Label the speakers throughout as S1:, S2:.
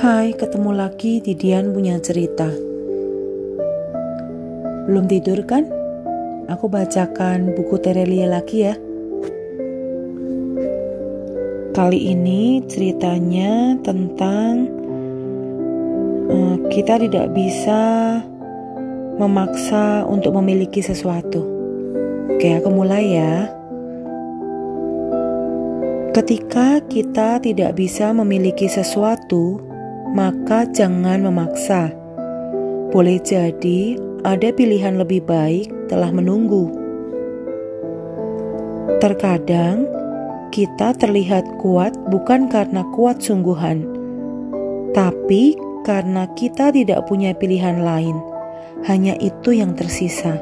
S1: Hai, ketemu lagi di Dian punya cerita. Belum tidur kan? Aku bacakan buku Terelia lagi ya. Kali ini ceritanya tentang uh, kita tidak bisa memaksa untuk memiliki sesuatu. Oke, aku mulai ya. Ketika kita tidak bisa memiliki sesuatu, maka jangan memaksa. Boleh jadi ada pilihan lebih baik telah menunggu. Terkadang kita terlihat kuat bukan karena kuat sungguhan, tapi karena kita tidak punya pilihan lain. Hanya itu yang tersisa.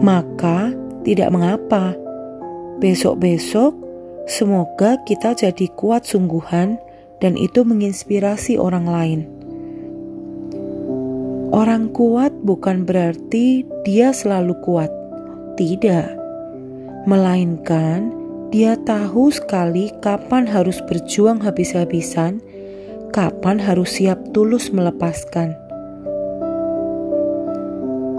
S1: Maka, tidak mengapa. Besok-besok Semoga kita jadi kuat sungguhan dan itu menginspirasi orang lain. Orang kuat bukan berarti dia selalu kuat. Tidak. Melainkan dia tahu sekali kapan harus berjuang habis-habisan, kapan harus siap tulus melepaskan.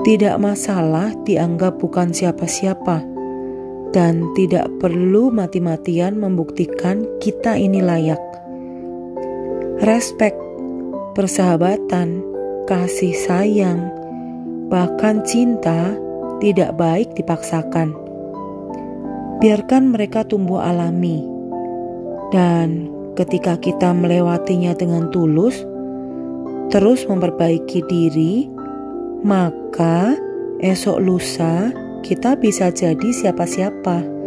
S1: Tidak masalah dianggap bukan siapa-siapa dan tidak perlu mati-matian membuktikan kita ini layak. Respek, persahabatan, kasih sayang, bahkan cinta tidak baik dipaksakan. Biarkan mereka tumbuh alami, dan ketika kita melewatinya dengan tulus, terus memperbaiki diri, maka esok lusa kita bisa jadi siapa-siapa.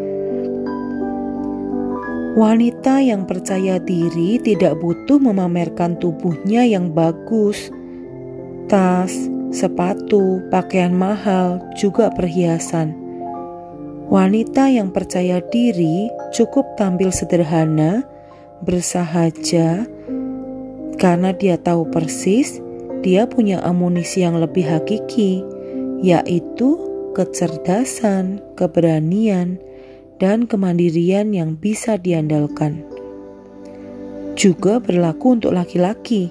S1: Wanita yang percaya diri tidak butuh memamerkan tubuhnya yang bagus, tas, sepatu, pakaian mahal, juga perhiasan. Wanita yang percaya diri cukup tampil sederhana, bersahaja, karena dia tahu persis dia punya amunisi yang lebih hakiki, yaitu kecerdasan, keberanian, dan kemandirian yang bisa diandalkan. Juga berlaku untuk laki-laki.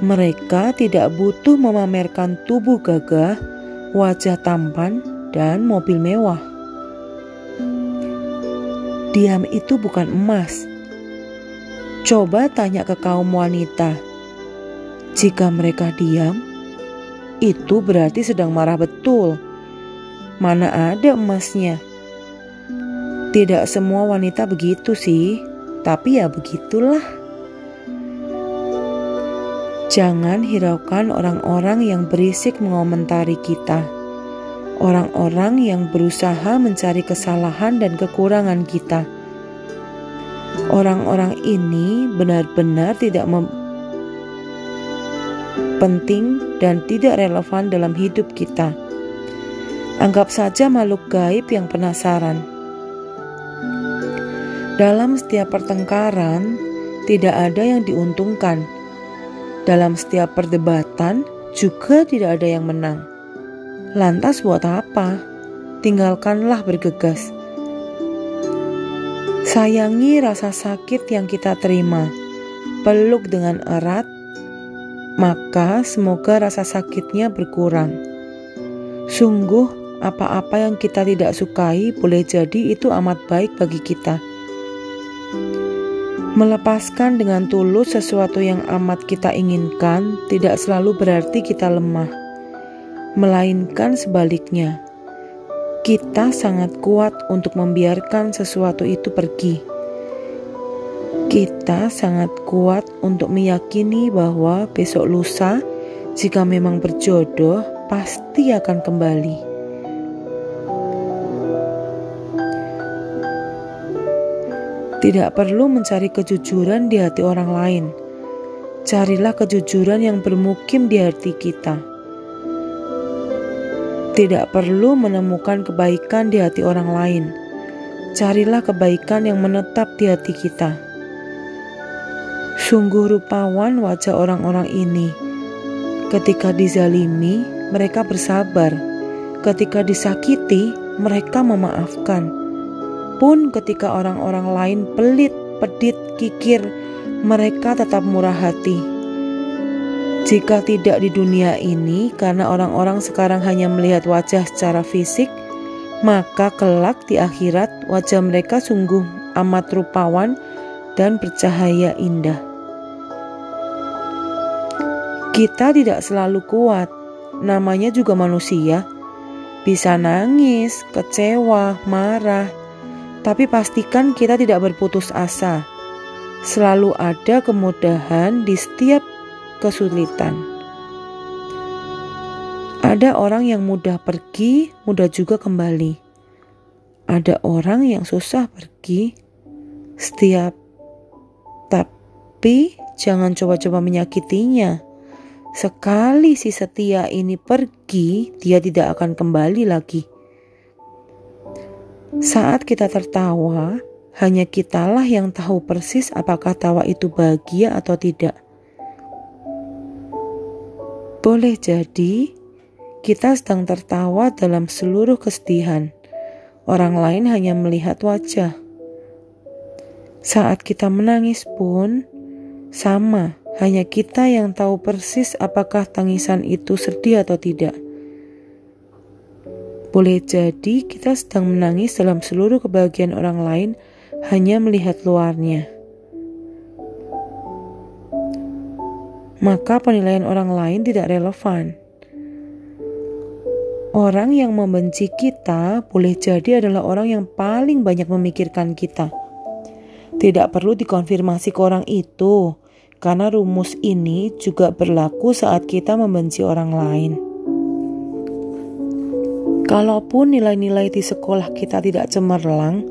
S1: Mereka tidak butuh memamerkan tubuh gagah, wajah tampan, dan mobil mewah. Diam itu bukan emas. Coba tanya ke kaum wanita. Jika mereka diam, itu berarti sedang marah betul Mana ada emasnya? Tidak semua wanita begitu sih, tapi ya begitulah. Jangan hiraukan orang-orang yang berisik mengomentari kita. Orang-orang yang berusaha mencari kesalahan dan kekurangan kita. Orang-orang ini benar-benar tidak penting dan tidak relevan dalam hidup kita. Anggap saja makhluk gaib yang penasaran. Dalam setiap pertengkaran, tidak ada yang diuntungkan. Dalam setiap perdebatan, juga tidak ada yang menang. Lantas, buat apa? Tinggalkanlah bergegas. Sayangi rasa sakit yang kita terima, peluk dengan erat, maka semoga rasa sakitnya berkurang. Sungguh, apa-apa yang kita tidak sukai boleh jadi itu amat baik bagi kita. Melepaskan dengan tulus sesuatu yang amat kita inginkan tidak selalu berarti kita lemah, melainkan sebaliknya. Kita sangat kuat untuk membiarkan sesuatu itu pergi. Kita sangat kuat untuk meyakini bahwa besok lusa, jika memang berjodoh, pasti akan kembali. Tidak perlu mencari kejujuran di hati orang lain. Carilah kejujuran yang bermukim di hati kita. Tidak perlu menemukan kebaikan di hati orang lain. Carilah kebaikan yang menetap di hati kita. Sungguh rupawan wajah orang-orang ini. Ketika dizalimi, mereka bersabar. Ketika disakiti, mereka memaafkan pun ketika orang-orang lain pelit, pedit, kikir, mereka tetap murah hati. Jika tidak di dunia ini, karena orang-orang sekarang hanya melihat wajah secara fisik, maka kelak di akhirat wajah mereka sungguh amat rupawan dan bercahaya indah. Kita tidak selalu kuat, namanya juga manusia. Bisa nangis, kecewa, marah, tapi pastikan kita tidak berputus asa. Selalu ada kemudahan di setiap kesulitan. Ada orang yang mudah pergi, mudah juga kembali. Ada orang yang susah pergi, setiap tapi jangan coba-coba menyakitinya. Sekali si setia ini pergi, dia tidak akan kembali lagi. Saat kita tertawa, hanya kitalah yang tahu persis apakah tawa itu bahagia atau tidak. Boleh jadi kita sedang tertawa dalam seluruh kesedihan. Orang lain hanya melihat wajah. Saat kita menangis pun sama hanya kita yang tahu persis apakah tangisan itu sedih atau tidak. Boleh jadi kita sedang menangis dalam seluruh kebahagiaan orang lain hanya melihat luarnya. Maka penilaian orang lain tidak relevan. Orang yang membenci kita boleh jadi adalah orang yang paling banyak memikirkan kita. Tidak perlu dikonfirmasi ke orang itu, karena rumus ini juga berlaku saat kita membenci orang lain. Kalaupun nilai-nilai di sekolah kita tidak cemerlang,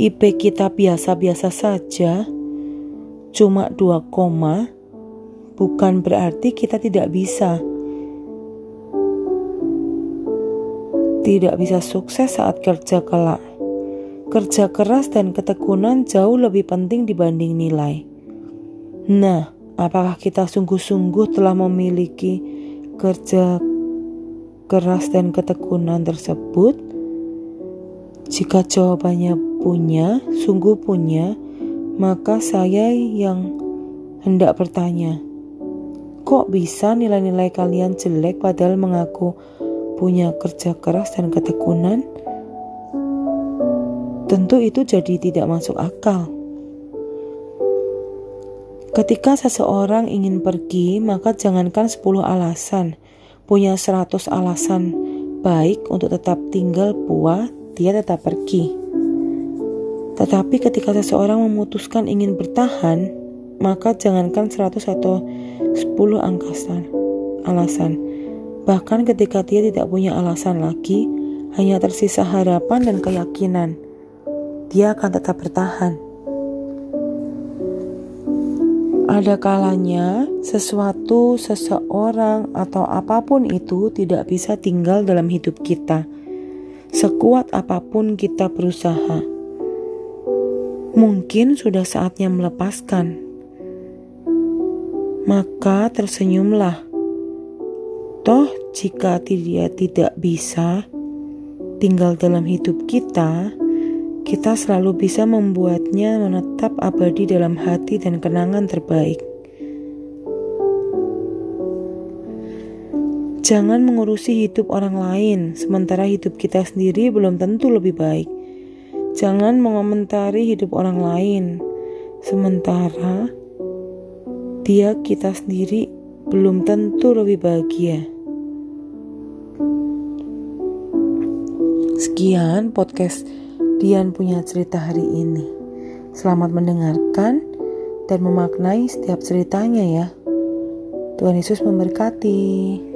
S1: IP kita biasa-biasa saja, cuma dua koma, bukan berarti kita tidak bisa. Tidak bisa sukses saat kerja kelak. Kerja keras dan ketekunan jauh lebih penting dibanding nilai. Nah, apakah kita sungguh-sungguh telah memiliki kerja keras dan ketekunan tersebut? Jika jawabannya punya, sungguh punya, maka saya yang hendak bertanya, kok bisa nilai-nilai kalian jelek padahal mengaku punya kerja keras dan ketekunan? Tentu itu jadi tidak masuk akal. Ketika seseorang ingin pergi, maka jangankan 10 alasan, punya 100 alasan baik untuk tetap tinggal puas, dia tetap pergi. Tetapi ketika seseorang memutuskan ingin bertahan, maka jangankan 100 atau 10 angkasan alasan. Bahkan ketika dia tidak punya alasan lagi, hanya tersisa harapan dan keyakinan, dia akan tetap bertahan. Ada kalanya sesuatu, seseorang, atau apa pun itu tidak bisa tinggal dalam hidup kita, sekuat apa pun kita berusaha. Mungkin sudah saatnya melepaskan, maka tersenyumlah. Toh, jika dia tidak bisa tinggal dalam hidup kita, kita selalu bisa membuatnya menetap abadi dalam hati dan kenangan terbaik. Jangan mengurusi hidup orang lain, sementara hidup kita sendiri belum tentu lebih baik. Jangan mengomentari hidup orang lain, sementara dia kita sendiri belum tentu lebih bahagia. Sekian podcast Dian punya cerita hari ini. Selamat mendengarkan dan memaknai setiap ceritanya ya. Tuhan Yesus memberkati.